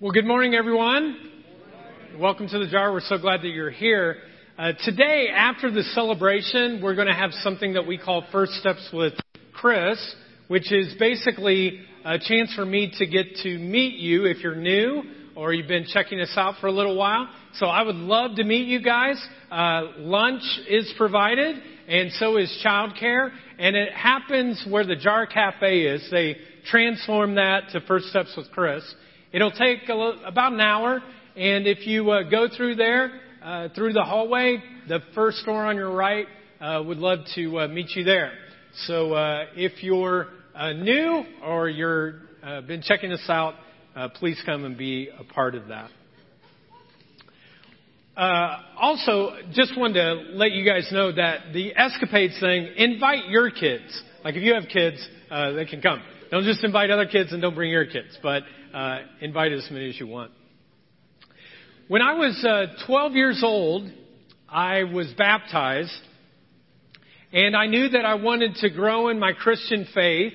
Well, good morning, everyone. Welcome to the jar. We're so glad that you're here. Uh, today, after the celebration, we're going to have something that we call First Steps with Chris, which is basically a chance for me to get to meet you if you're new or you've been checking us out for a little while. So I would love to meet you guys. Uh, lunch is provided, and so is childcare. And it happens where the Jar Cafe is. They transform that to First Steps with Chris. It'll take about an hour, and if you uh, go through there, uh, through the hallway, the first door on your right, uh, would love to uh, meet you there. So uh, if you're uh, new or you're been checking us out, please come and be a part of that. also, just wanted to let you guys know that the escapades thing, invite your kids. Like if you have kids, they can come. Don't just invite other kids and don't bring your kids, but uh, invite as many as you want. When I was uh, 12 years old, I was baptized, and I knew that I wanted to grow in my Christian faith,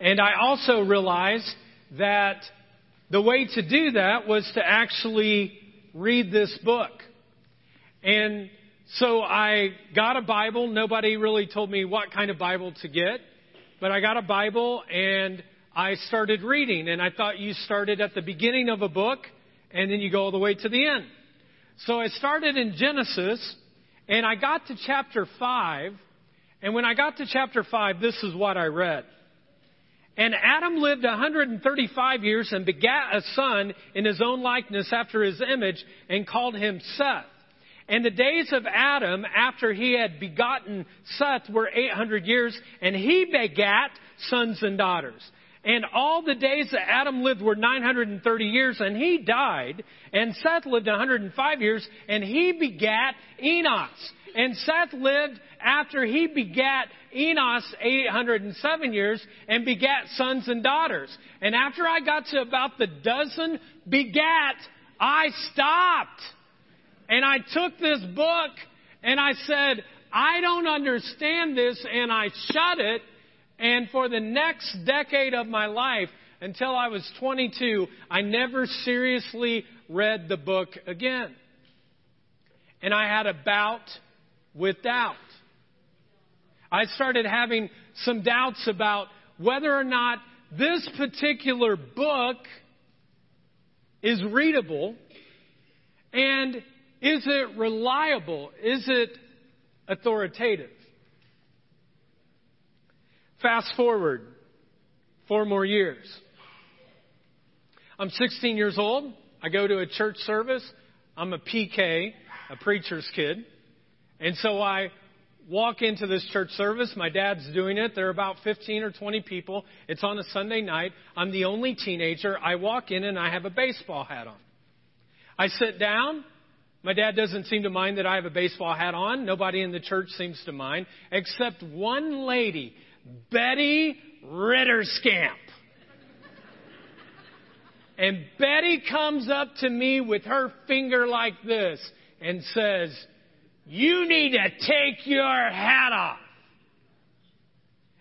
and I also realized that the way to do that was to actually read this book. And so I got a Bible. Nobody really told me what kind of Bible to get, but I got a Bible and I started reading, and I thought you started at the beginning of a book and then you go all the way to the end. So I started in Genesis, and I got to chapter 5, and when I got to chapter 5, this is what I read. And Adam lived 135 years and begat a son in his own likeness after his image and called him Seth. And the days of Adam after he had begotten Seth were 800 years, and he begat sons and daughters. And all the days that Adam lived were 930 years, and he died. And Seth lived 105 years, and he begat Enos. And Seth lived after he begat Enos 807 years and begat sons and daughters. And after I got to about the dozen begat, I stopped. And I took this book and I said, I don't understand this, and I shut it and for the next decade of my life, until I was 22, I never seriously read the book again. And I had a bout with doubt. I started having some doubts about whether or not this particular book is readable and is it reliable? Is it authoritative? Fast forward four more years. I'm 16 years old. I go to a church service. I'm a PK, a preacher's kid. And so I walk into this church service. My dad's doing it. There are about 15 or 20 people. It's on a Sunday night. I'm the only teenager. I walk in and I have a baseball hat on. I sit down. My dad doesn't seem to mind that I have a baseball hat on. Nobody in the church seems to mind, except one lady Betty Ritterscamp. And Betty comes up to me with her finger like this and says, You need to take your hat off.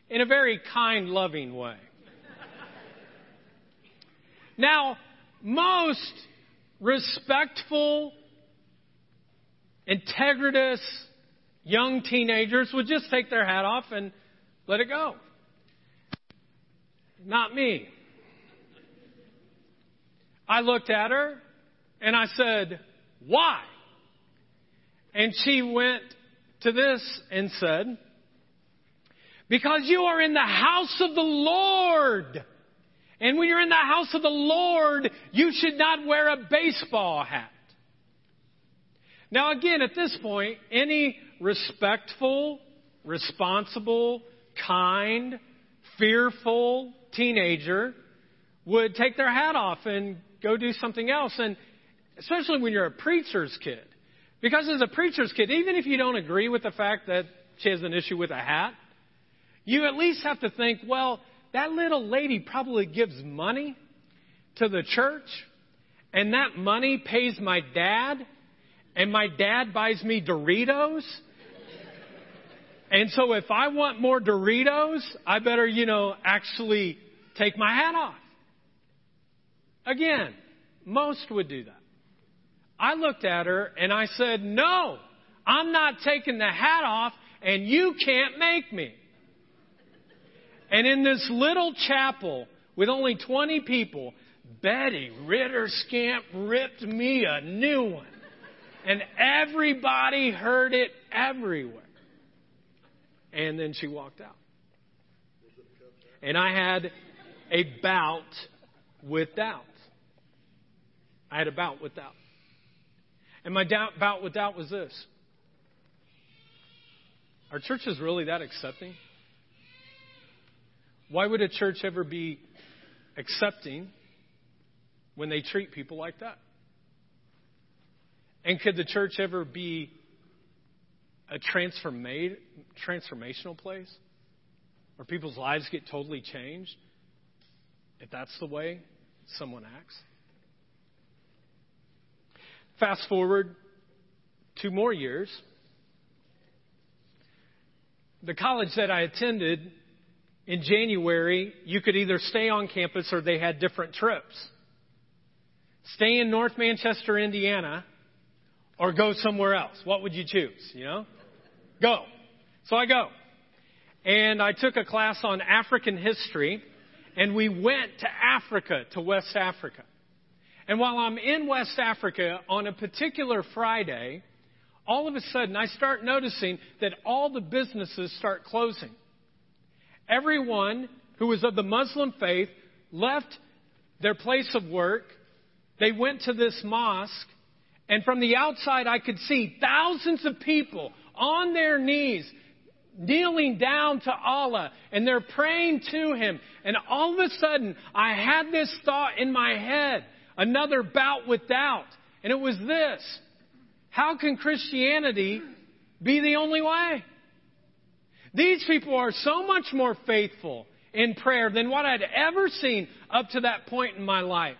In a very kind, loving way. now, most respectful, integritous young teenagers would just take their hat off and let it go. Not me. I looked at her and I said, Why? And she went to this and said, Because you are in the house of the Lord. And when you're in the house of the Lord, you should not wear a baseball hat. Now, again, at this point, any respectful, responsible, kind, fearful teenager would take their hat off and go do something else. And especially when you're a preacher's kid. Because as a preacher's kid, even if you don't agree with the fact that she has an issue with a hat, you at least have to think, well, that little lady probably gives money to the church, and that money pays my dad, and my dad buys me Doritos, and so if I want more Doritos, I better, you know, actually take my hat off. Again, Most would do that. I looked at her and I said, No, I'm not taking the hat off and you can't make me. And in this little chapel with only 20 people, Betty Ritter Scamp ripped me a new one. And everybody heard it everywhere. And then she walked out. And I had a bout with doubt. I had a bout with doubt. And my doubt, bout with doubt was this Are churches really that accepting? Why would a church ever be accepting when they treat people like that? And could the church ever be a transformational place where people's lives get totally changed if that's the way someone acts? Fast forward two more years. The college that I attended in January, you could either stay on campus or they had different trips. Stay in North Manchester, Indiana, or go somewhere else. What would you choose? You know? Go. So I go. And I took a class on African history, and we went to Africa, to West Africa. And while I'm in West Africa on a particular Friday, all of a sudden I start noticing that all the businesses start closing. Everyone who was of the Muslim faith left their place of work. They went to this mosque, and from the outside I could see thousands of people on their knees, kneeling down to Allah, and they're praying to Him. And all of a sudden, I had this thought in my head, another bout with doubt, and it was this How can Christianity be the only way? These people are so much more faithful in prayer than what I'd ever seen up to that point in my life.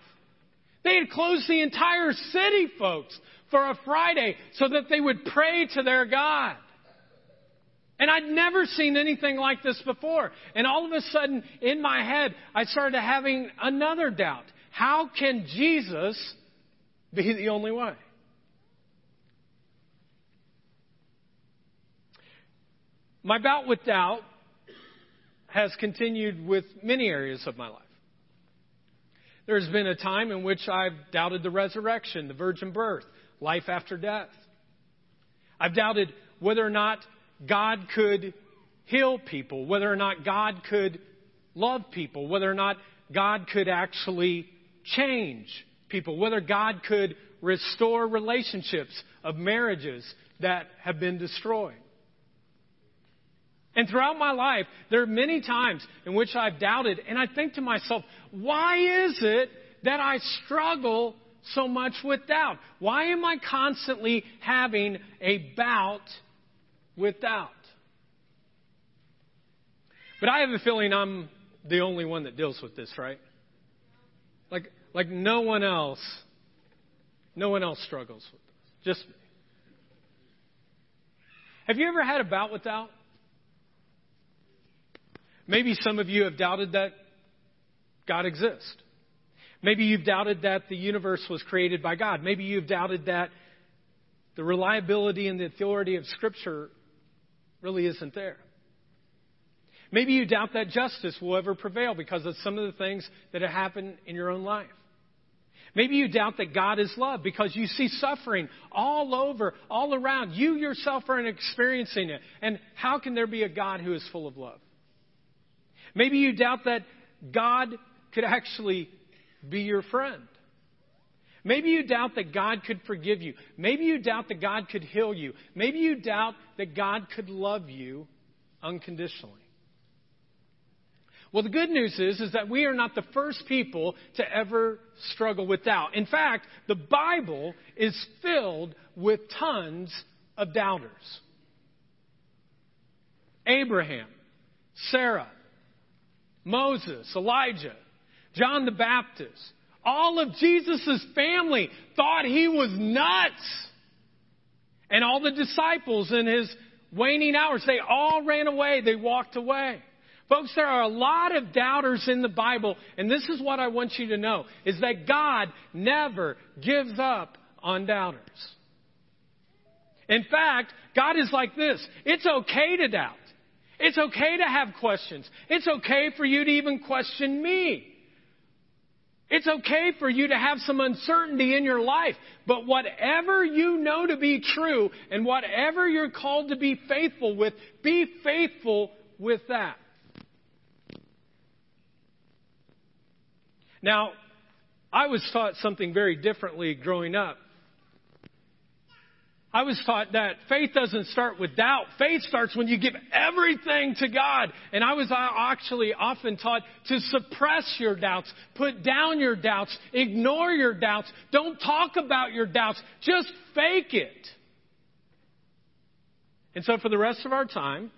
They had closed the entire city, folks, for a Friday so that they would pray to their God. And I'd never seen anything like this before. And all of a sudden, in my head, I started having another doubt. How can Jesus be the only way? My bout with doubt has continued with many areas of my life. There's been a time in which I've doubted the resurrection, the virgin birth, life after death. I've doubted whether or not God could heal people, whether or not God could love people, whether or not God could actually change people, whether God could restore relationships of marriages that have been destroyed. And throughout my life, there are many times in which I've doubted, and I think to myself, why is it that I struggle so much with doubt? Why am I constantly having a bout with doubt? But I have a feeling I'm the only one that deals with this, right? Like, like no one else, no one else struggles with this. Just me. Have you ever had a bout with doubt? Maybe some of you have doubted that God exists. Maybe you've doubted that the universe was created by God. Maybe you've doubted that the reliability and the authority of Scripture really isn't there. Maybe you doubt that justice will ever prevail because of some of the things that have happened in your own life. Maybe you doubt that God is love because you see suffering all over, all around. You yourself are experiencing it. And how can there be a God who is full of love? Maybe you doubt that God could actually be your friend. Maybe you doubt that God could forgive you. Maybe you doubt that God could heal you. Maybe you doubt that God could love you unconditionally. Well, the good news is, is that we are not the first people to ever struggle with doubt. In fact, the Bible is filled with tons of doubters. Abraham, Sarah, Moses, Elijah, John the Baptist, all of Jesus' family thought he was nuts. And all the disciples in his waning hours, they all ran away. They walked away. Folks, there are a lot of doubters in the Bible, and this is what I want you to know, is that God never gives up on doubters. In fact, God is like this. It's okay to doubt. It's okay to have questions. It's okay for you to even question me. It's okay for you to have some uncertainty in your life, but whatever you know to be true and whatever you're called to be faithful with, be faithful with that. Now, I was taught something very differently growing up. I was taught that faith doesn't start with doubt. Faith starts when you give everything to God. And I was actually often taught to suppress your doubts, put down your doubts, ignore your doubts, don't talk about your doubts, just fake it. And so for the rest of our time,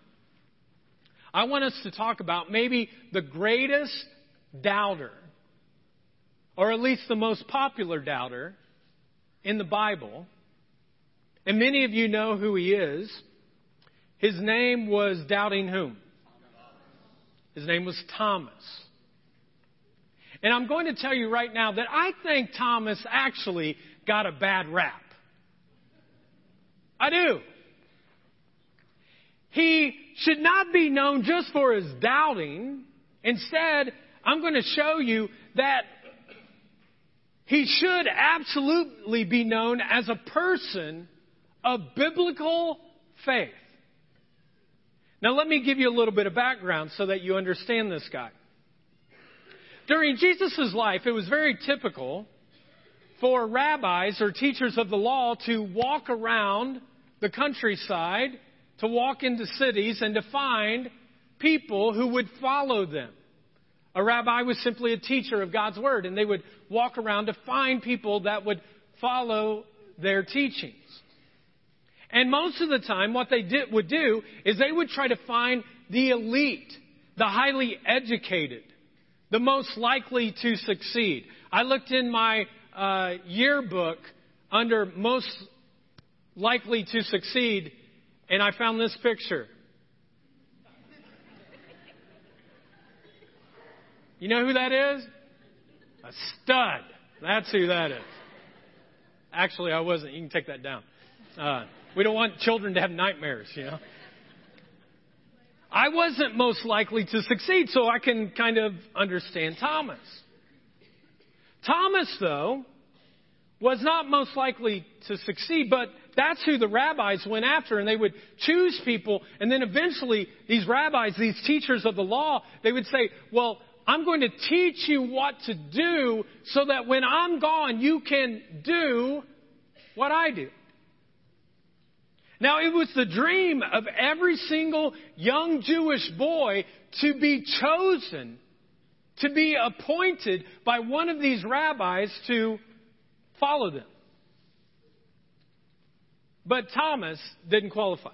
I want us to talk about maybe the greatest doubter, or at least the most popular doubter in the Bible and many of you know who he is. His name was Doubting whom? His name was Thomas. And I'm going to tell you right now that I think Thomas actually got a bad rap. I do. He should not be known just for his doubting. Instead, I'm going to show you that he should absolutely be known as a person of biblical faith. Now, let me give you a little bit of background so that you understand this guy. During Jesus' life, it was very typical for rabbis or teachers of the law to walk around the countryside, to walk into cities, and to find people who would follow them. A rabbi was simply a teacher of God's Word, and they would walk around to find people that would follow their teachings. And most of the time, what they did, would do is they would try to find the elite, the highly educated, the most likely to succeed. I looked in my uh, yearbook under most likely to succeed, and I found this picture. You know who that is? A stud. That's who that is. Actually, I wasn't. You can take that down. Uh, we don't want children to have nightmares, you know. I wasn't most likely to succeed, so I can kind of understand Thomas. Thomas, though, was not most likely to succeed, but that's who the rabbis went after, and they would choose people, and then eventually these rabbis, these teachers of the law, they would say, well, I'm going to teach you what to do so that when I'm gone, you can do what I do. Now, it was the dream of every single young Jewish boy to be chosen, to be appointed by one of these rabbis to follow them. But Thomas didn't qualify.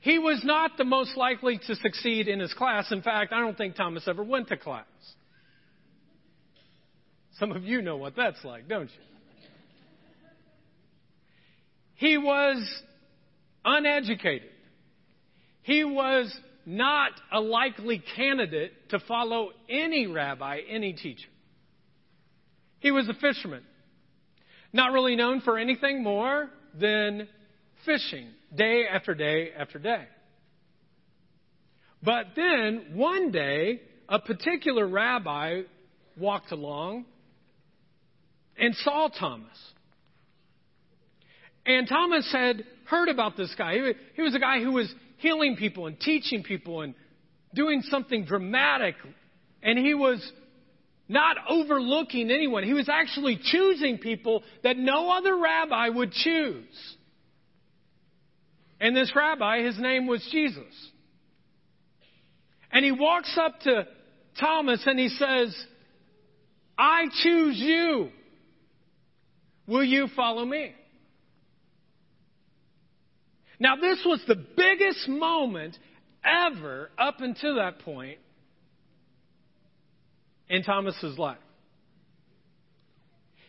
He was not the most likely to succeed in his class. In fact, I don't think Thomas ever went to class. Some of you know what that's like, don't you? He was uneducated. He was not a likely candidate to follow any rabbi, any teacher. He was a fisherman, not really known for anything more than fishing day after day after day. But then one day, a particular rabbi walked along and saw Thomas. And Thomas had heard about this guy. He was a guy who was healing people and teaching people and doing something dramatic. And he was not overlooking anyone. He was actually choosing people that no other rabbi would choose. And this rabbi, his name was Jesus. And he walks up to Thomas and he says, I choose you. Will you follow me? Now, this was the biggest moment ever up until that point in Thomas's life.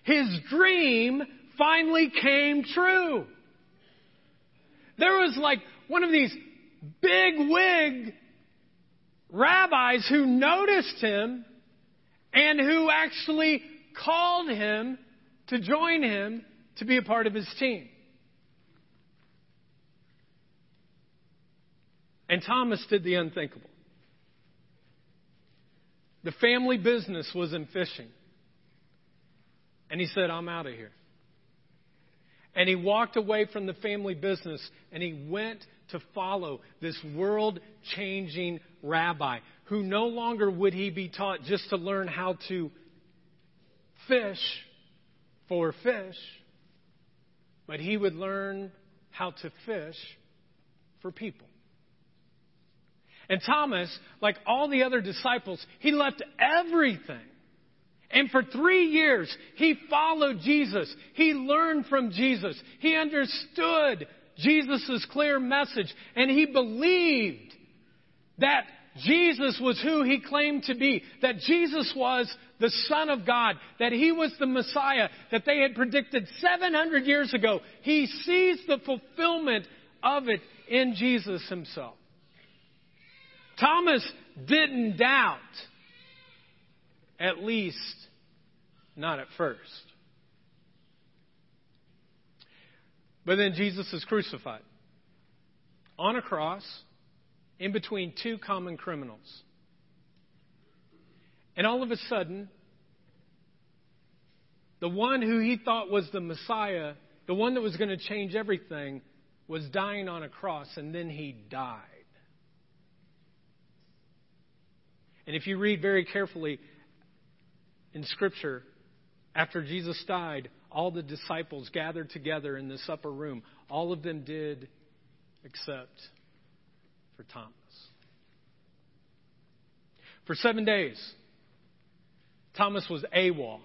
His dream finally came true. There was like one of these big wig rabbis who noticed him and who actually called him to join him to be a part of his team. And Thomas did the unthinkable. The family business was in fishing. And he said, I'm out of here. And he walked away from the family business and he went to follow this world changing rabbi who no longer would he be taught just to learn how to fish for fish, but he would learn how to fish for people. And Thomas, like all the other disciples, he left everything. And for three years, he followed Jesus. He learned from Jesus. He understood Jesus' clear message. And he believed that Jesus was who he claimed to be. That Jesus was the Son of God. That he was the Messiah that they had predicted 700 years ago. He sees the fulfillment of it in Jesus himself. Thomas didn't doubt, at least not at first. But then Jesus is crucified on a cross in between two common criminals. And all of a sudden, the one who he thought was the Messiah, the one that was going to change everything, was dying on a cross, and then he died. And if you read very carefully in Scripture, after Jesus died, all the disciples gathered together in this upper room. All of them did except for Thomas. For seven days, Thomas was AWOL.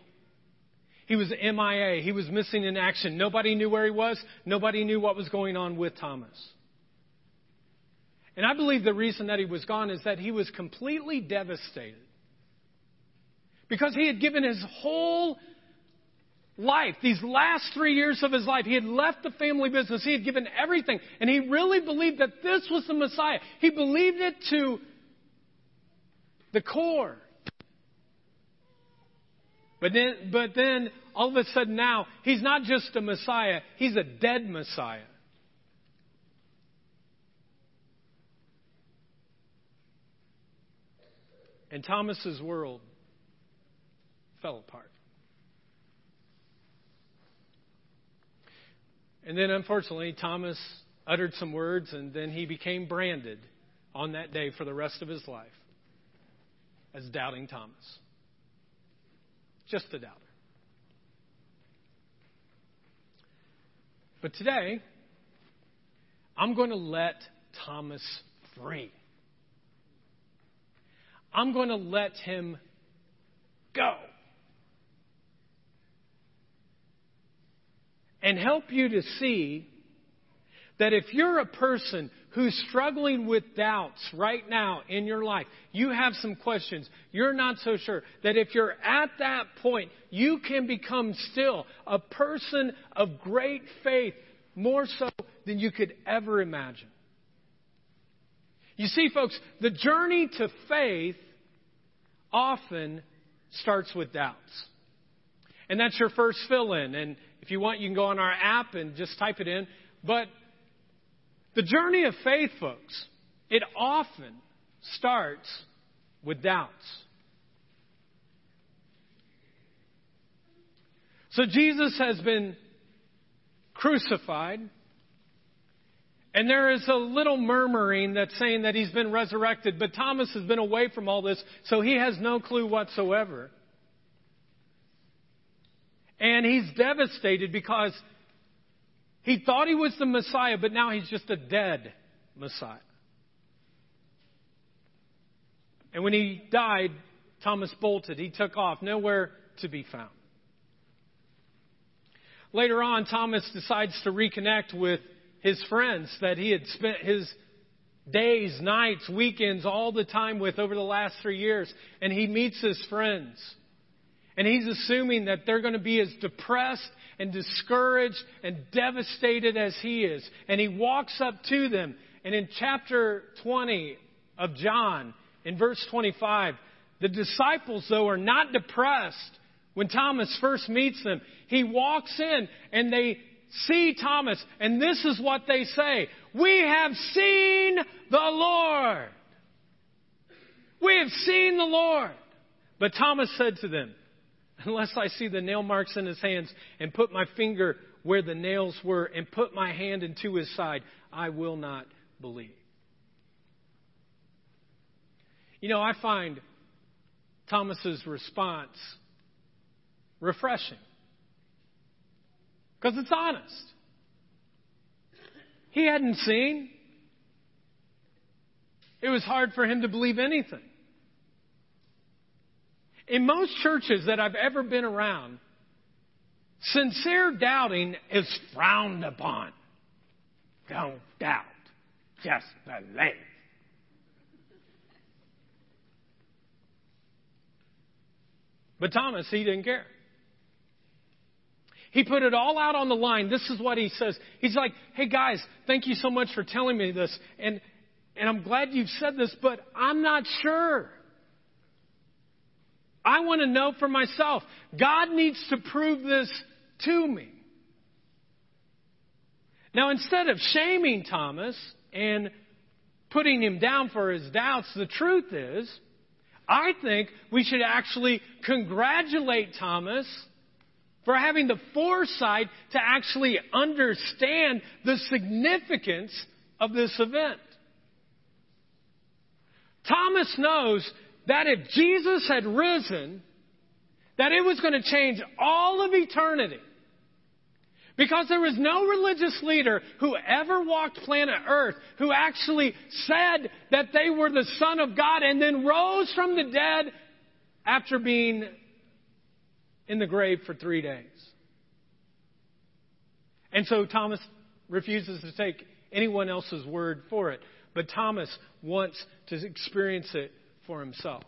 He was MIA. He was missing in action. Nobody knew where he was. Nobody knew what was going on with Thomas. And I believe the reason that he was gone is that he was completely devastated. Because he had given his whole life, these last three years of his life, he had left the family business. He had given everything. And he really believed that this was the Messiah. He believed it to the core. But then, but then, all of a sudden now, he's not just a Messiah, he's a dead Messiah. And Thomas's world fell apart. And then, unfortunately, Thomas uttered some words, and then he became branded on that day for the rest of his life as Doubting Thomas. Just a doubter. But today, I'm going to let Thomas free. I'm going to let him go. And help you to see that if you're a person who's struggling with doubts right now in your life, you have some questions, you're not so sure, that if you're at that point, you can become still a person of great faith, more so than you could ever imagine. You see, folks, the journey to faith often starts with doubts. And that's your first fill in. And if you want, you can go on our app and just type it in. But the journey of faith, folks, it often starts with doubts. So Jesus has been crucified. And there is a little murmuring that's saying that he's been resurrected, but Thomas has been away from all this, so he has no clue whatsoever. And he's devastated because he thought he was the Messiah, but now he's just a dead Messiah. And when he died, Thomas bolted. He took off, nowhere to be found. Later on, Thomas decides to reconnect with his friends that he had spent his days, nights, weekends, all the time with over the last three years. And he meets his friends. And he's assuming that they're going to be as depressed and discouraged and devastated as he is. And he walks up to them. And in chapter 20 of John, in verse 25. The disciples, though, are not depressed when Thomas first meets them. He walks in and they see Thomas, and this is what they say We have seen the Lord. We have seen the Lord. But Thomas said to them, Unless I see the nail marks in his hands and put my finger where the nails were and put my hand into his side, I will not believe. You know, I find Thomas's response refreshing because it's honest. He hadn't seen. It was hard for him to believe anything. In most churches that I've ever been around, sincere doubting is frowned upon. Don't doubt, just believe. But Thomas, he didn't care. He put it all out on the line. This is what he says. He's like, hey guys, thank you so much for telling me this. And, and I'm glad you've said this, but I'm not sure. I want to know for myself. God needs to prove this to me. Now, instead of shaming Thomas and putting him down for his doubts, the truth is, I think we should actually congratulate Thomas for having the foresight to actually understand the significance of this event. Thomas knows that if Jesus had risen, that it was going to change all of eternity. Because there was no religious leader who ever walked planet Earth who actually said that they were the Son of God and then rose from the dead after being in the grave for three days. And so Thomas refuses to take anyone else's word for it. But Thomas wants to experience it for himself.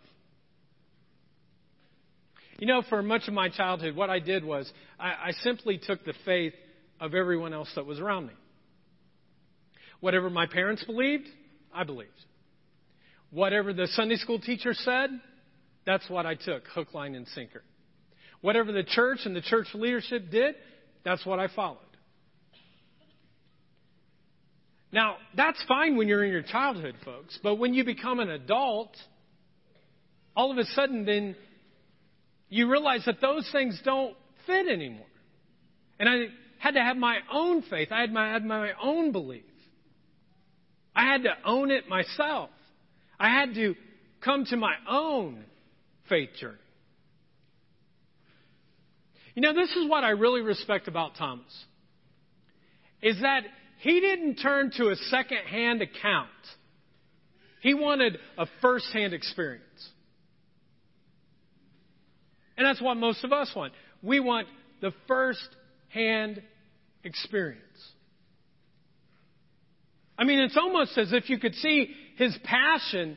You know, for much of my childhood, what I did was I, I simply took the faith of everyone else that was around me. Whatever my parents believed, I believed. Whatever the Sunday school teacher said, that's what I took, hook, line, and sinker. Whatever the church and the church leadership did, that's what I followed. Now, that's fine when you're in your childhood, folks, but when you become an adult, all of a sudden then you realize that those things don't fit anymore. And I had to have my own faith. I had my, had my own belief. I had to own it myself. I had to come to my own faith journey. You know, this is what I really respect about Thomas. Is that he didn't turn to a second-hand account. He wanted a first-hand experience. And that's what most of us want. We want the first-hand experience. I mean, it's almost as if you could see his passion,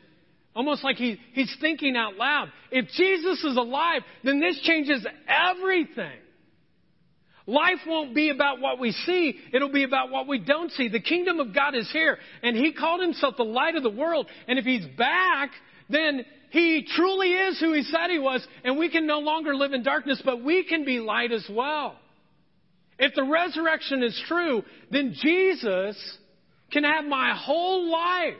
almost like he, he's thinking out loud. If Jesus is alive, then this changes everything. Life won't be about what we see, it'll be about what we don't see. The kingdom of God is here, and He called Himself the light of the world. And if He's back, then He truly is who He said He was, and we can no longer live in darkness, but we can be light as well. If the resurrection is true, then Jesus can have my whole life.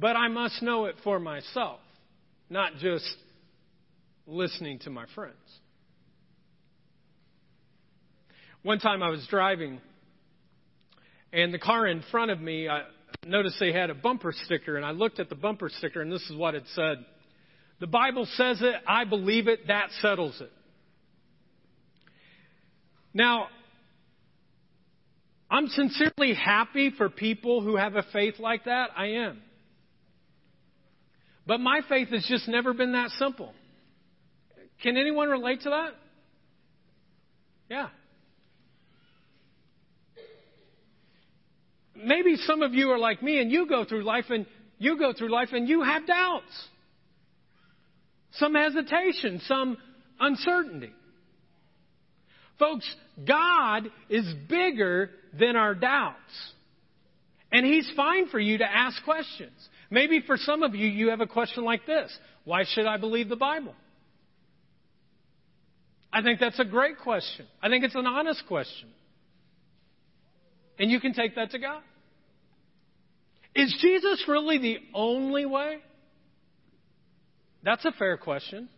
But I must know it for myself, not just listening to my friends. One time I was driving, and the car in front of me, I noticed they had a bumper sticker, and I looked at the bumper sticker, and this is what it said The Bible says it, I believe it, that settles it. Now, I'm sincerely happy for people who have a faith like that. I am. But my faith has just never been that simple. Can anyone relate to that? Yeah. maybe some of you are like me and you go through life and you go through life and you have doubts. Some hesitation, some uncertainty. Folks, God is bigger than our doubts. And He's fine for you to ask questions. Maybe for some of you, you have a question like this Why should I believe the Bible? I think that's a great question. I think it's an honest question. And you can take that to God. Is Jesus really the only way? That's a fair question.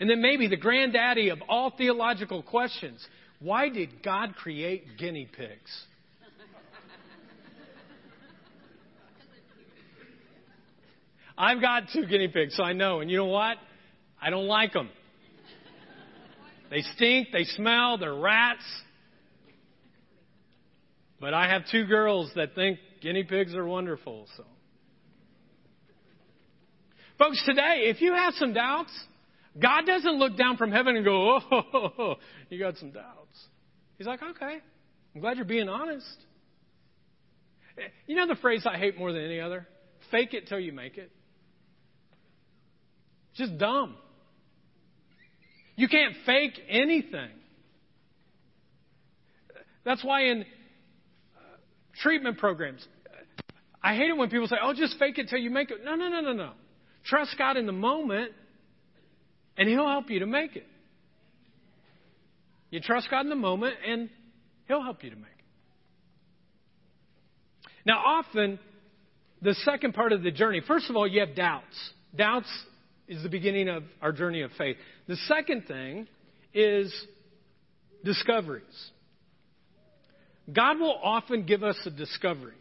And then maybe the granddaddy of all theological questions why did God create guinea pigs? I've got two guinea pigs, so I know. And you know what? I don't like them. They stink, they smell, they're rats. But I have two girls that think guinea pigs are wonderful, so. Folks, today, if you have some doubts, God doesn't look down from heaven and go, oh, you got some doubts. He's like, okay, I'm glad you're being honest. Eh, you know the phrase I hate more than any other? Fake it till you make it. Just dumb. You can't fake anything. That's why in uh, treatment programs. I hate it when people say, oh, just fake it till you make it. No, no, no, no, no. Trust God in the moment, and He'll help you to make it. You trust God in the moment, and He'll help you to make it. Now, often, the second part of the journey, first of all, you have doubts. Doubts is the beginning of our journey of faith. The second thing is discoveries. God will often give us a discovery.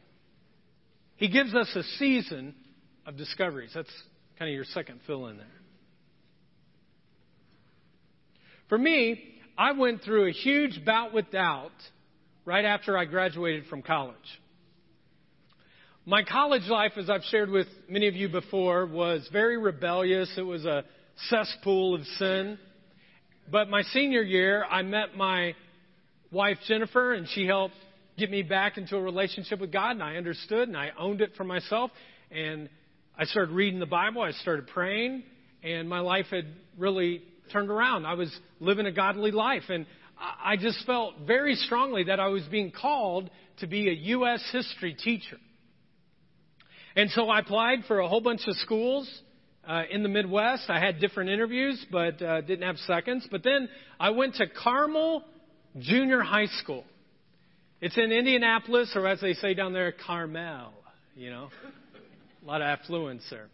He gives us a season of discoveries. That's kind of your second fill in there. For me, I went through a huge bout with doubt right after I graduated from college. My college life, as I've shared with many of you before, was very rebellious. It was a cesspool of sin. But my senior year, I met my wife Jennifer, and she helped get me back into a relationship with God, and I understood and I owned it for myself. And I started reading the Bible, I started praying, and my life had really turned around. I was living a godly life, and I just felt very strongly that I was being called to be a U.S. history teacher. And so I applied for a whole bunch of schools uh, in the Midwest. I had different interviews, but uh, didn't have seconds. But then I went to Carmel Junior High School. It's in Indianapolis, or as they say down there, Carmel. You know, a lot of affluence there.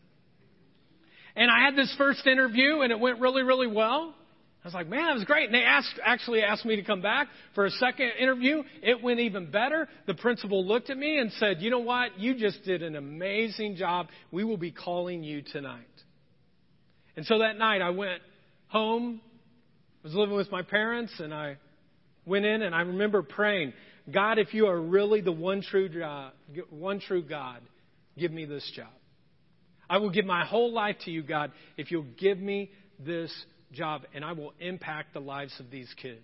And I had this first interview, and it went really, really well. I was like, man, that was great. And they asked, actually asked me to come back for a second interview. It went even better. The principal looked at me and said, you know what? You just did an amazing job. We will be calling you tonight. And so that night I went home, I was living with my parents, and I went in and I remember praying, God, if you are really the one true, job, one true God, give me this job. I will give my whole life to you, God, if you'll give me this job, and I will impact the lives of these kids.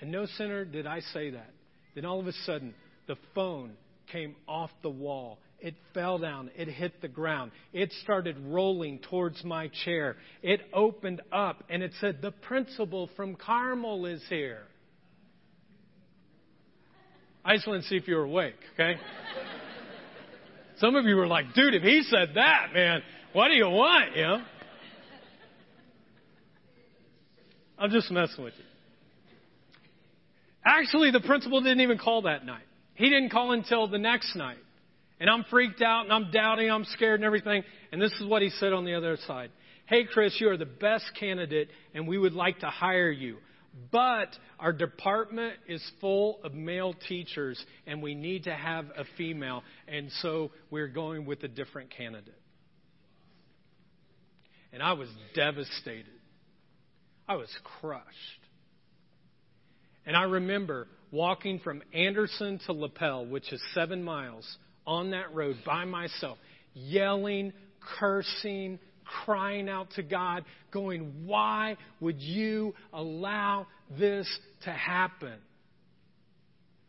And no sooner did I say that, then all of a sudden, the phone came off the wall. It fell down. It hit the ground. It started rolling towards my chair. It opened up, and it said, The principal from Carmel is here. I just want to see if you were awake, okay? Some of you were like, dude, if he said that, man, what do you want, you know? I'm just messing with you. Actually, the principal didn't even call that night. He didn't call until the next night. And I'm freaked out and I'm doubting, I'm scared and everything. And this is what he said on the other side. Hey, Chris, you are the best candidate and we would like to hire you. But our department is full of male teachers, and we need to have a female, and so we're going with a different candidate. And I was devastated. I was crushed. And I remember walking from Anderson to Lapel, which is seven miles, on that road by myself, yelling, cursing, crying out to God, going, Why would you allow this to happen?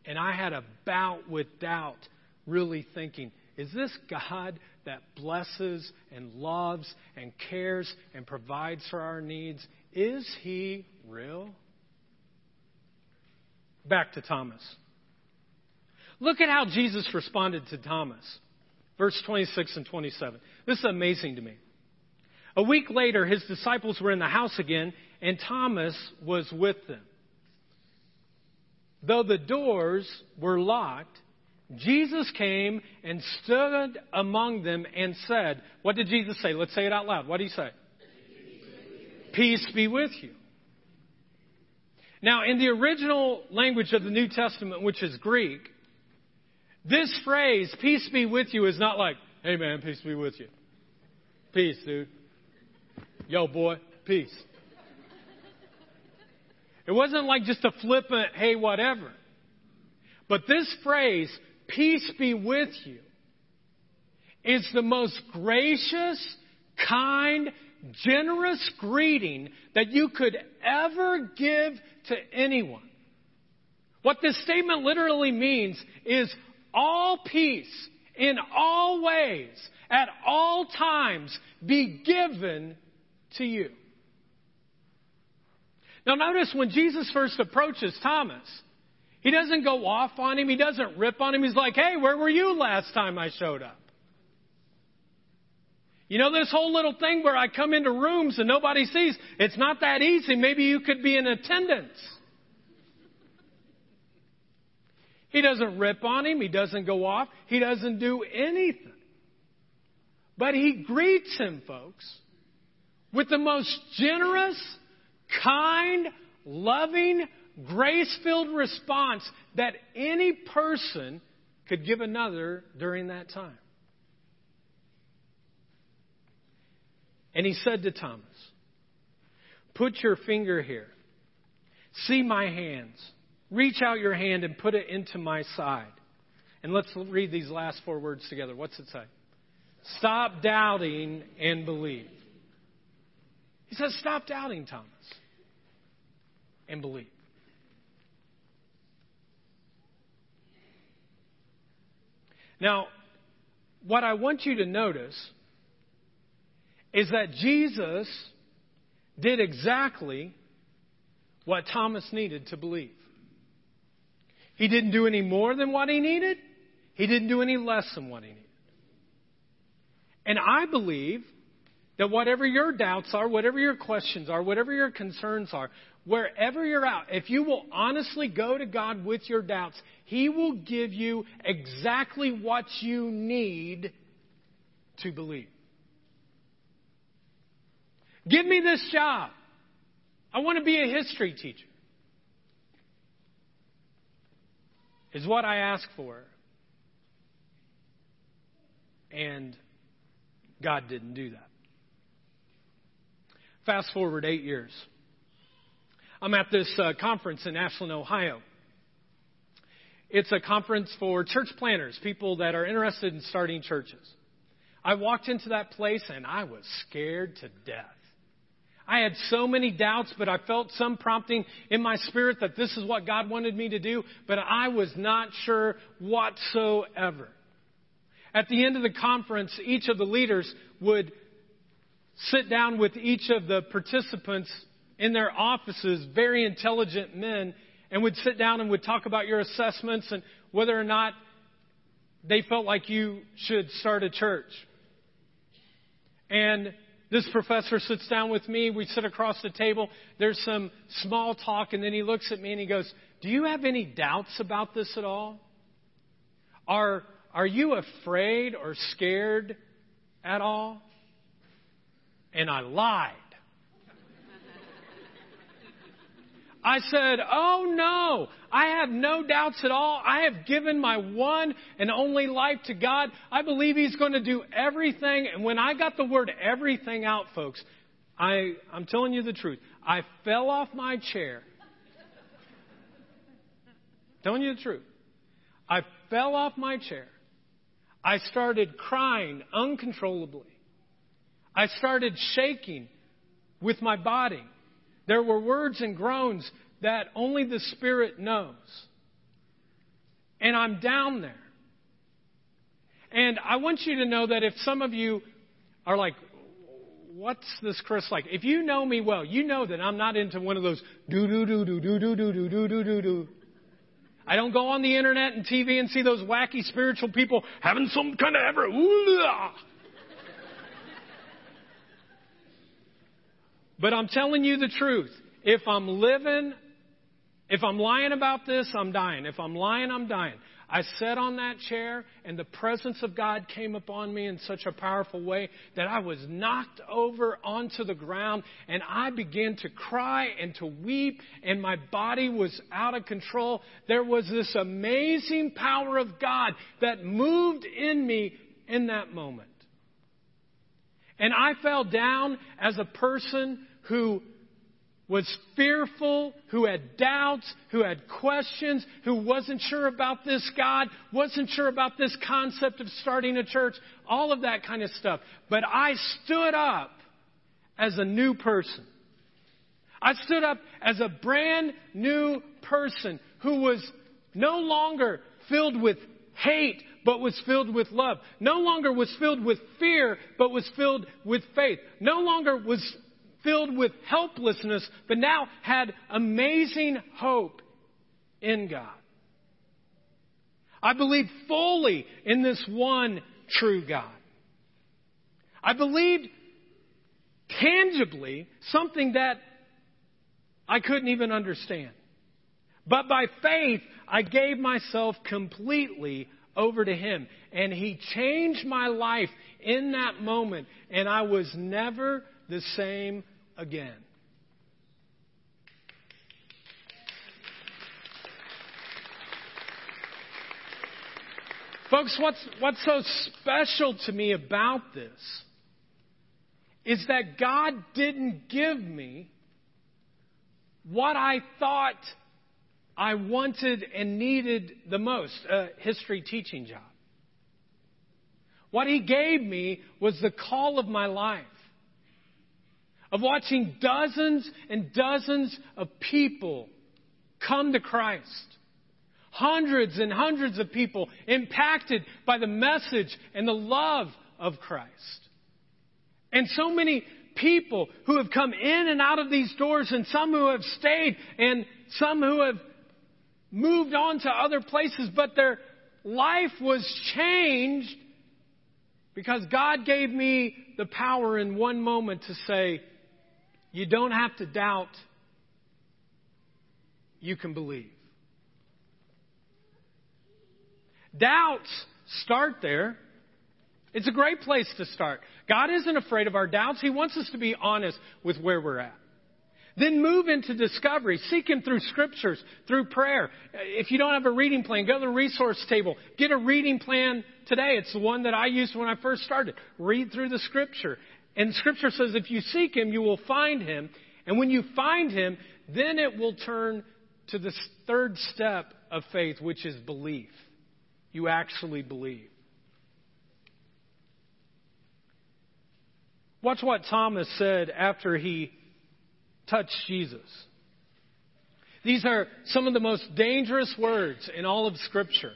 And I had a bout with doubt, really thinking, Is this God that blesses and loves and cares and provides for our needs? Is He real? Back to Thomas. Look at how Jesus responded to Thomas. Verse 26 and 27. This is amazing to me. A week later, his disciples were in the house again, and Thomas was with them. Though the doors were locked, Jesus came and stood among them and said, What did Jesus say? Let's say it out loud. What did he say? Peace be with you. Now, in the original language of the New Testament, which is Greek, this phrase, peace be with you, is not like, hey man, peace be with you. Peace, dude. Yo, boy, peace. It wasn't like just a flippant, hey, whatever. But this phrase, peace be with you, is the most gracious, kind, generous greeting that you could ever give to anyone. What this statement literally means is all peace in all ways, at all times, be given to you. Now, notice when Jesus first approaches Thomas, he doesn't go off on him, he doesn't rip on him. He's like, hey, where were you last time I showed up? You know, this whole little thing where I come into rooms and nobody sees, it's not that easy. Maybe you could be in attendance. He doesn't rip on him. He doesn't go off. He doesn't do anything. But he greets him, folks, with the most generous, kind, loving, grace filled response that any person could give another during that time. And he said to Thomas, Put your finger here. See my hands. Reach out your hand and put it into my side. And let's read these last four words together. What's it say? Stop doubting and believe. He says, Stop doubting, Thomas, and believe. Now, what I want you to notice is that Jesus did exactly what Thomas needed to believe. He didn't do any more than what he needed. He didn't do any less than what he needed. And I believe that whatever your doubts are, whatever your questions are, whatever your concerns are, wherever you're out, if you will honestly go to God with your doubts, He will give you exactly what you need to believe. Give me this job. I want to be a history teacher. Is what I ask for. And God didn't do that. Fast forward eight years. I'm at this uh, conference in Ashland, Ohio. It's a conference for church planners, people that are interested in starting churches. I walked into that place and I was scared to death. I had so many doubts, but I felt some prompting in my spirit that this is what God wanted me to do, but I was not sure whatsoever. At the end of the conference, each of the leaders would sit down with each of the participants in their offices, very intelligent men, and would sit down and would talk about your assessments and whether or not they felt like you should start a church. And this professor sits down with me. We sit across the table. There's some small talk, and then he looks at me and he goes, Do you have any doubts about this at all? Are, are you afraid or scared at all? And I lied. I said, Oh no, I have no doubts at all. I have given my one and only life to God. I believe He's going to do everything. And when I got the word everything out, folks, I, I'm telling you the truth. I fell off my chair. telling you the truth. I fell off my chair. I started crying uncontrollably. I started shaking with my body. There were words and groans that only the Spirit knows. And I'm down there. And I want you to know that if some of you are like, what's this Chris like? If you know me well, you know that I'm not into one of those do do do do do do do do do do do do. I don't go on the internet and TV and see those wacky spiritual people having some kind of ever. But I'm telling you the truth. If I'm living, if I'm lying about this, I'm dying. If I'm lying, I'm dying. I sat on that chair and the presence of God came upon me in such a powerful way that I was knocked over onto the ground and I began to cry and to weep and my body was out of control. There was this amazing power of God that moved in me in that moment. And I fell down as a person who was fearful, who had doubts, who had questions, who wasn't sure about this God, wasn't sure about this concept of starting a church, all of that kind of stuff. But I stood up as a new person. I stood up as a brand new person who was no longer filled with hate, but was filled with love. No longer was filled with fear, but was filled with faith. No longer was filled with helplessness, but now had amazing hope in God. I believed fully in this one true God. I believed tangibly something that I couldn't even understand. But by faith, I gave myself completely over to Him. And He changed my life in that moment. And I was never the same again. Folks, what's, what's so special to me about this is that God didn't give me what I thought I wanted and needed the most a history teaching job. What He gave me was the call of my life of watching dozens and dozens of people come to Christ. Hundreds and hundreds of people impacted by the message and the love of Christ. And so many people who have come in and out of these doors, and some who have stayed, and some who have moved on to other places, but their life was changed because God gave me the power in one moment to say, you don't have to doubt. You can believe. Doubts start there. It's a great place to start. God isn't afraid of our doubts. He wants us to be honest with where we're at. Then move into discovery. Seek Him through scriptures, through prayer. If you don't have a reading plan, go to the resource table. Get a reading plan today. It's the one that I used when I first started. Read through the scripture and Scripture says if you seek Him, you will find Him. And when you find Him, then it will turn to the third step of faith, which is belief. You actually believe. Watch what Thomas said after he touched Jesus. These are some of the most dangerous words in all of Scripture.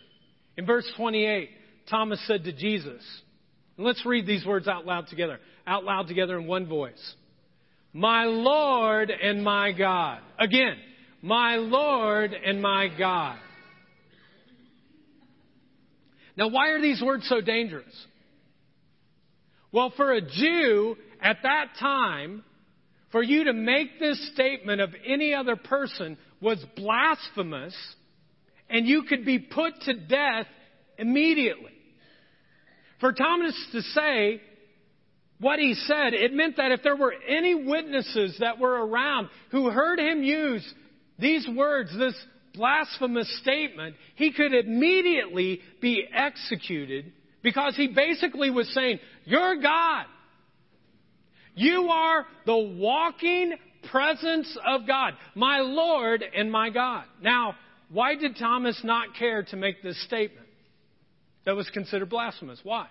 In verse 28, Thomas said to Jesus, and let's read these words out loud together out loud together in one voice. My Lord and my God. Again, my Lord and my God. Now, why are these words so dangerous? Well, for a Jew at that time, for you to make this statement of any other person was blasphemous, and you could be put to death immediately. For Thomas to say, what he said, it meant that if there were any witnesses that were around who heard him use these words, this blasphemous statement, he could immediately be executed because he basically was saying, You're God. You are the walking presence of God, my Lord and my God. Now, why did Thomas not care to make this statement that was considered blasphemous? Why?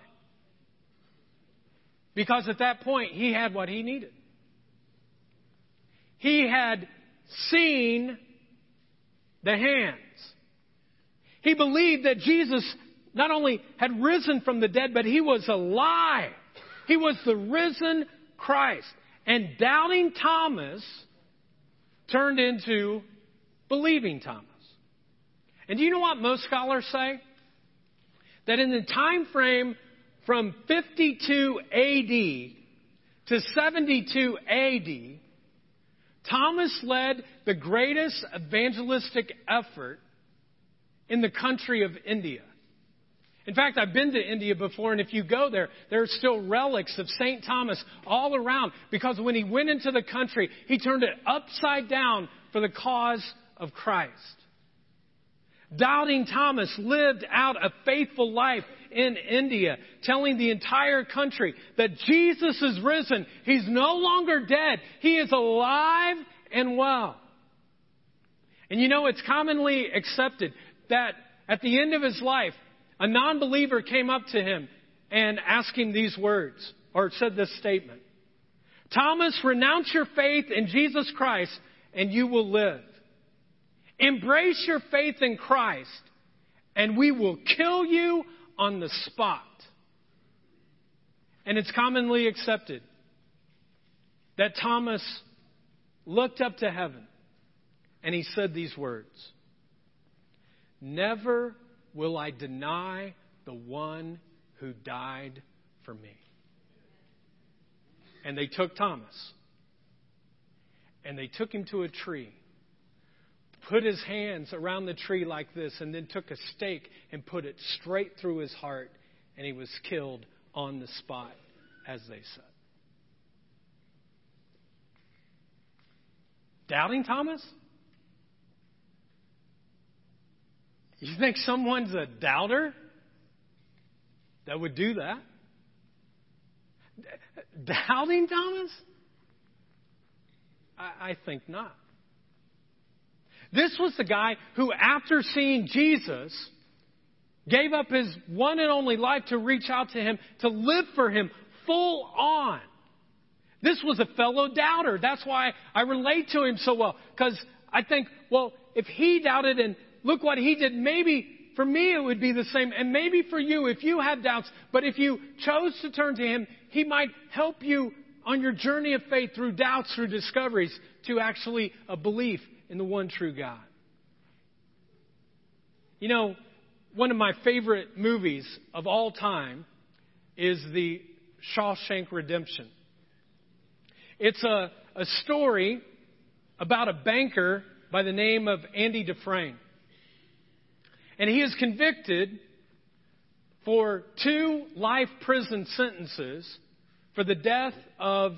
Because at that point, he had what he needed. He had seen the hands. He believed that Jesus not only had risen from the dead, but he was alive. He was the risen Christ. And doubting Thomas turned into believing Thomas. And do you know what most scholars say? That in the time frame from 52 AD to 72 AD, Thomas led the greatest evangelistic effort in the country of India. In fact, I've been to India before, and if you go there, there are still relics of St. Thomas all around because when he went into the country, he turned it upside down for the cause of Christ. Doubting Thomas lived out a faithful life in India, telling the entire country that Jesus is risen. He's no longer dead. He is alive and well. And you know, it's commonly accepted that at the end of his life, a non believer came up to him and asked him these words, or said this statement Thomas, renounce your faith in Jesus Christ and you will live. Embrace your faith in Christ, and we will kill you on the spot. And it's commonly accepted that Thomas looked up to heaven and he said these words Never will I deny the one who died for me. And they took Thomas and they took him to a tree put his hands around the tree like this, and then took a stake and put it straight through his heart, and he was killed on the spot, as they said. Doubting Thomas? You think someone's a doubter that would do that? Doubting Thomas? I, I think not. This was the guy who, after seeing Jesus, gave up his one and only life to reach out to him, to live for him full on. This was a fellow doubter. That's why I relate to him so well. Because I think, well, if he doubted and look what he did, maybe for me it would be the same. And maybe for you, if you had doubts, but if you chose to turn to him, he might help you on your journey of faith through doubts, through discoveries, to actually a belief in the one true God. You know, one of my favorite movies of all time is the Shawshank Redemption. It's a, a story about a banker by the name of Andy Dufresne. And he is convicted for two life prison sentences for the death of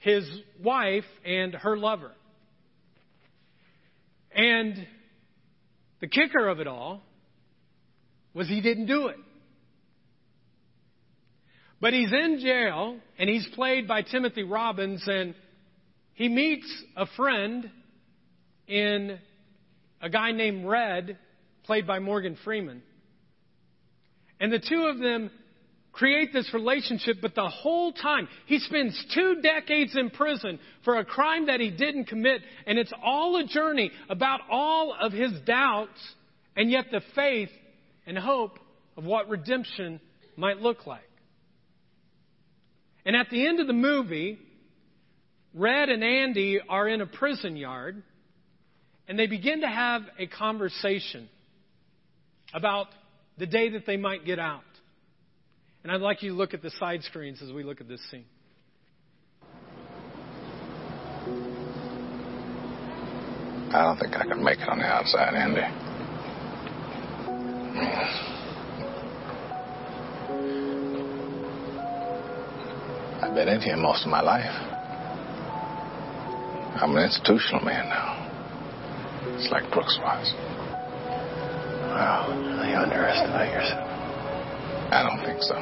his wife and her lover. And the kicker of it all was he didn't do it. But he's in jail and he's played by Timothy Robbins and he meets a friend in a guy named Red, played by Morgan Freeman. And the two of them create this relationship, but the whole time he spends two decades in prison for a crime that he didn't commit, and it's all a journey about all of his doubts and yet the faith and hope of what redemption might look like. And at the end of the movie, Red and Andy are in a prison yard, and they begin to have a conversation about the day that they might get out. And I'd like you to look at the side screens as we look at this scene. I don't think I can make it on the outside, Andy. I've been in here most of my life. I'm an institutional man now. It's like Brooks was. Wow, you underestimate yourself. I don't think so.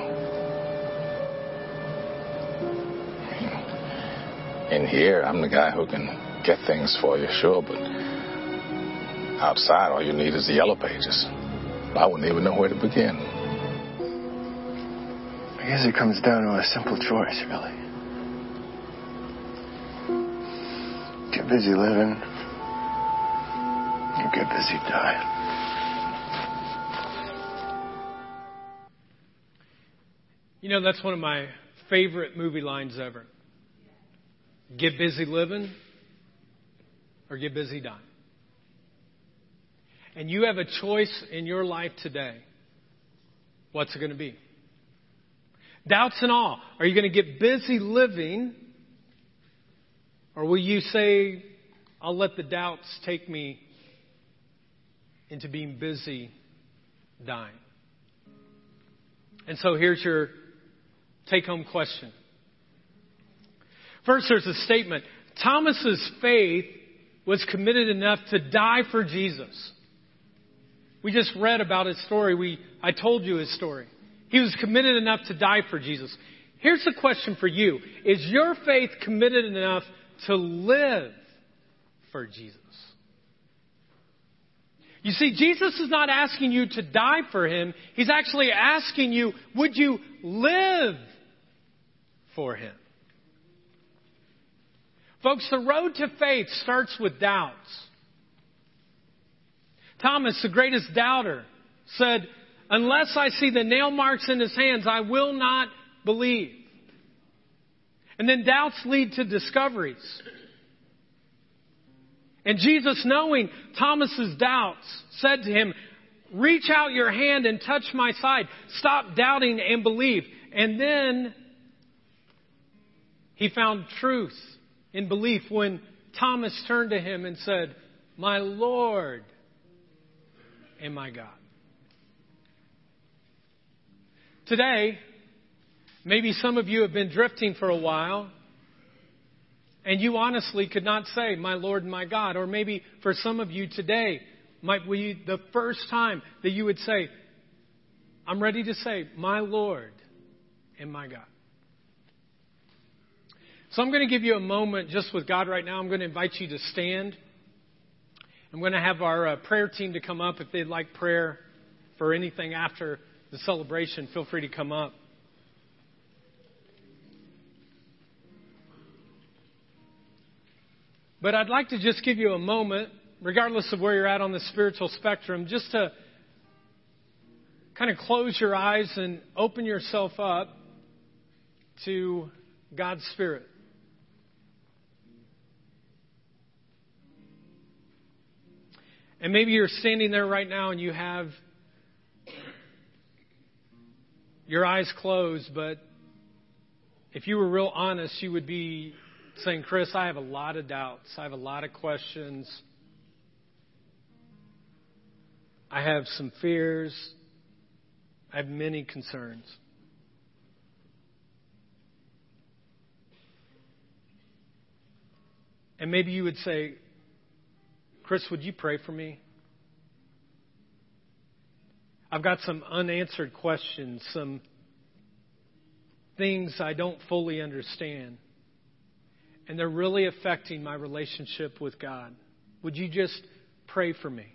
In here, I'm the guy who can get things for you, sure, but outside, all you need is the yellow pages. I wouldn't even know where to begin. I guess it comes down to a simple choice, really. Get busy living, you get busy dying. You know, that's one of my favorite movie lines ever. Get busy living or get busy dying. And you have a choice in your life today. What's it going to be? Doubts and all. Are you going to get busy living? Or will you say, I'll let the doubts take me into being busy dying? And so here's your take home question. First, there's a statement. Thomas's faith was committed enough to die for Jesus. We just read about his story. We, I told you his story. He was committed enough to die for Jesus. Here's the question for you. Is your faith committed enough to live for Jesus? You see, Jesus is not asking you to die for him. He's actually asking you, would you live for him? Folks, the road to faith starts with doubts. Thomas, the greatest doubter, said, Unless I see the nail marks in his hands, I will not believe. And then doubts lead to discoveries. And Jesus, knowing Thomas's doubts, said to him, Reach out your hand and touch my side. Stop doubting and believe. And then he found truth in belief when Thomas turned to him and said, My Lord and my God. Today, maybe some of you have been drifting for a while and you honestly could not say, My Lord and my God. Or maybe for some of you today might be the first time that you would say, I'm ready to say, My Lord and my God. So I'm going to give you a moment just with God right now. I'm going to invite you to stand. I'm going to have our uh, prayer team to come up if they'd like prayer for anything after the celebration. Feel free to come up. But I'd like to just give you a moment, regardless of where you're at on the spiritual spectrum, just to kind of close your eyes and open yourself up to God's Spirit. And maybe you're standing there right now and you have your eyes closed, but if you were real honest, you would be saying, Chris, I have a lot of doubts. I have a lot of questions. I have some fears. I have many concerns. And maybe you would say, Chris, would you pray for me? I've got some unanswered questions, some things I don't fully understand, and they're really affecting my relationship with God. Would you just pray for me?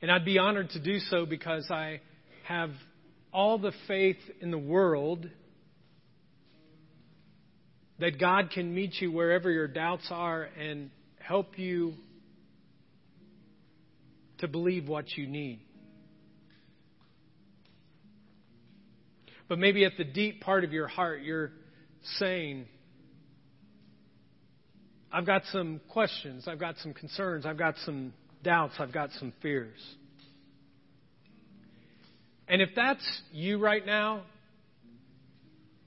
And I'd be honored to do so because I have all the faith in the world that God can meet you wherever your doubts are and help you to believe what you need. But maybe at the deep part of your heart, you're saying, I've got some questions, I've got some concerns, I've got some doubts, I've got some fears. And if that's you right now,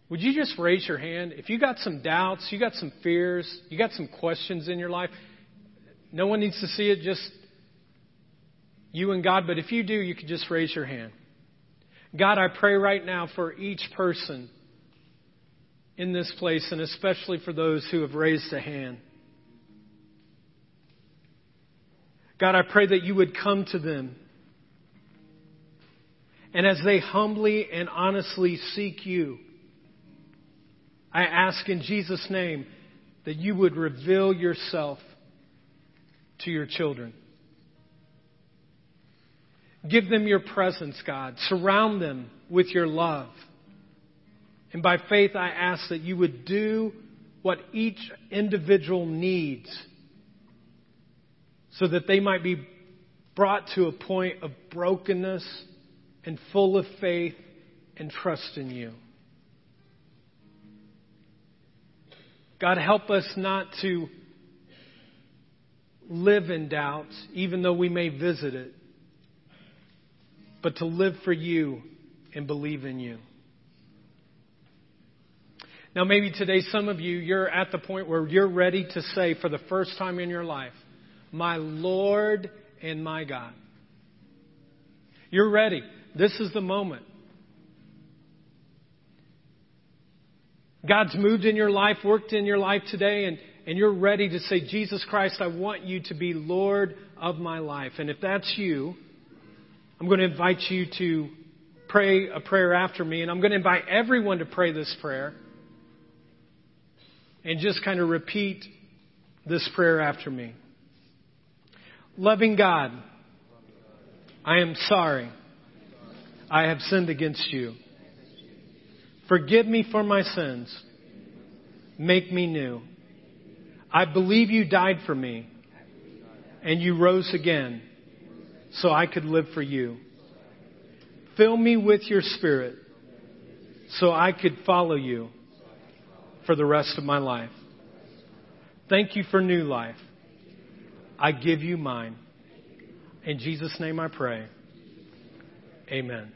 would you just raise your hand? If you got some doubts, you got some fears, you got some questions in your life, no one needs to see it, just you and God. But if you do, you could just raise your hand. God, I pray right now for each person in this place, and especially for those who have raised a hand. God, I pray that you would come to them. And as they humbly and honestly seek you, I ask in Jesus' name that you would reveal yourself to your children. Give them your presence, God. Surround them with your love. And by faith, I ask that you would do what each individual needs so that they might be brought to a point of brokenness and full of faith and trust in you. God, help us not to live in doubt, even though we may visit it, but to live for you and believe in you. Now, maybe today, some of you, you're at the point where you're ready to say for the first time in your life, My Lord and my God. You're ready. This is the moment. God's moved in your life, worked in your life today, and, and you're ready to say, Jesus Christ, I want you to be Lord of my life. And if that's you, I'm going to invite you to pray a prayer after me, and I'm going to invite everyone to pray this prayer and just kind of repeat this prayer after me. Loving God, I am sorry I have sinned against you. Forgive me for my sins. Make me new. I believe you died for me and you rose again so I could live for you. Fill me with your spirit so I could follow you for the rest of my life. Thank you for new life. I give you mine. In Jesus' name I pray. Amen.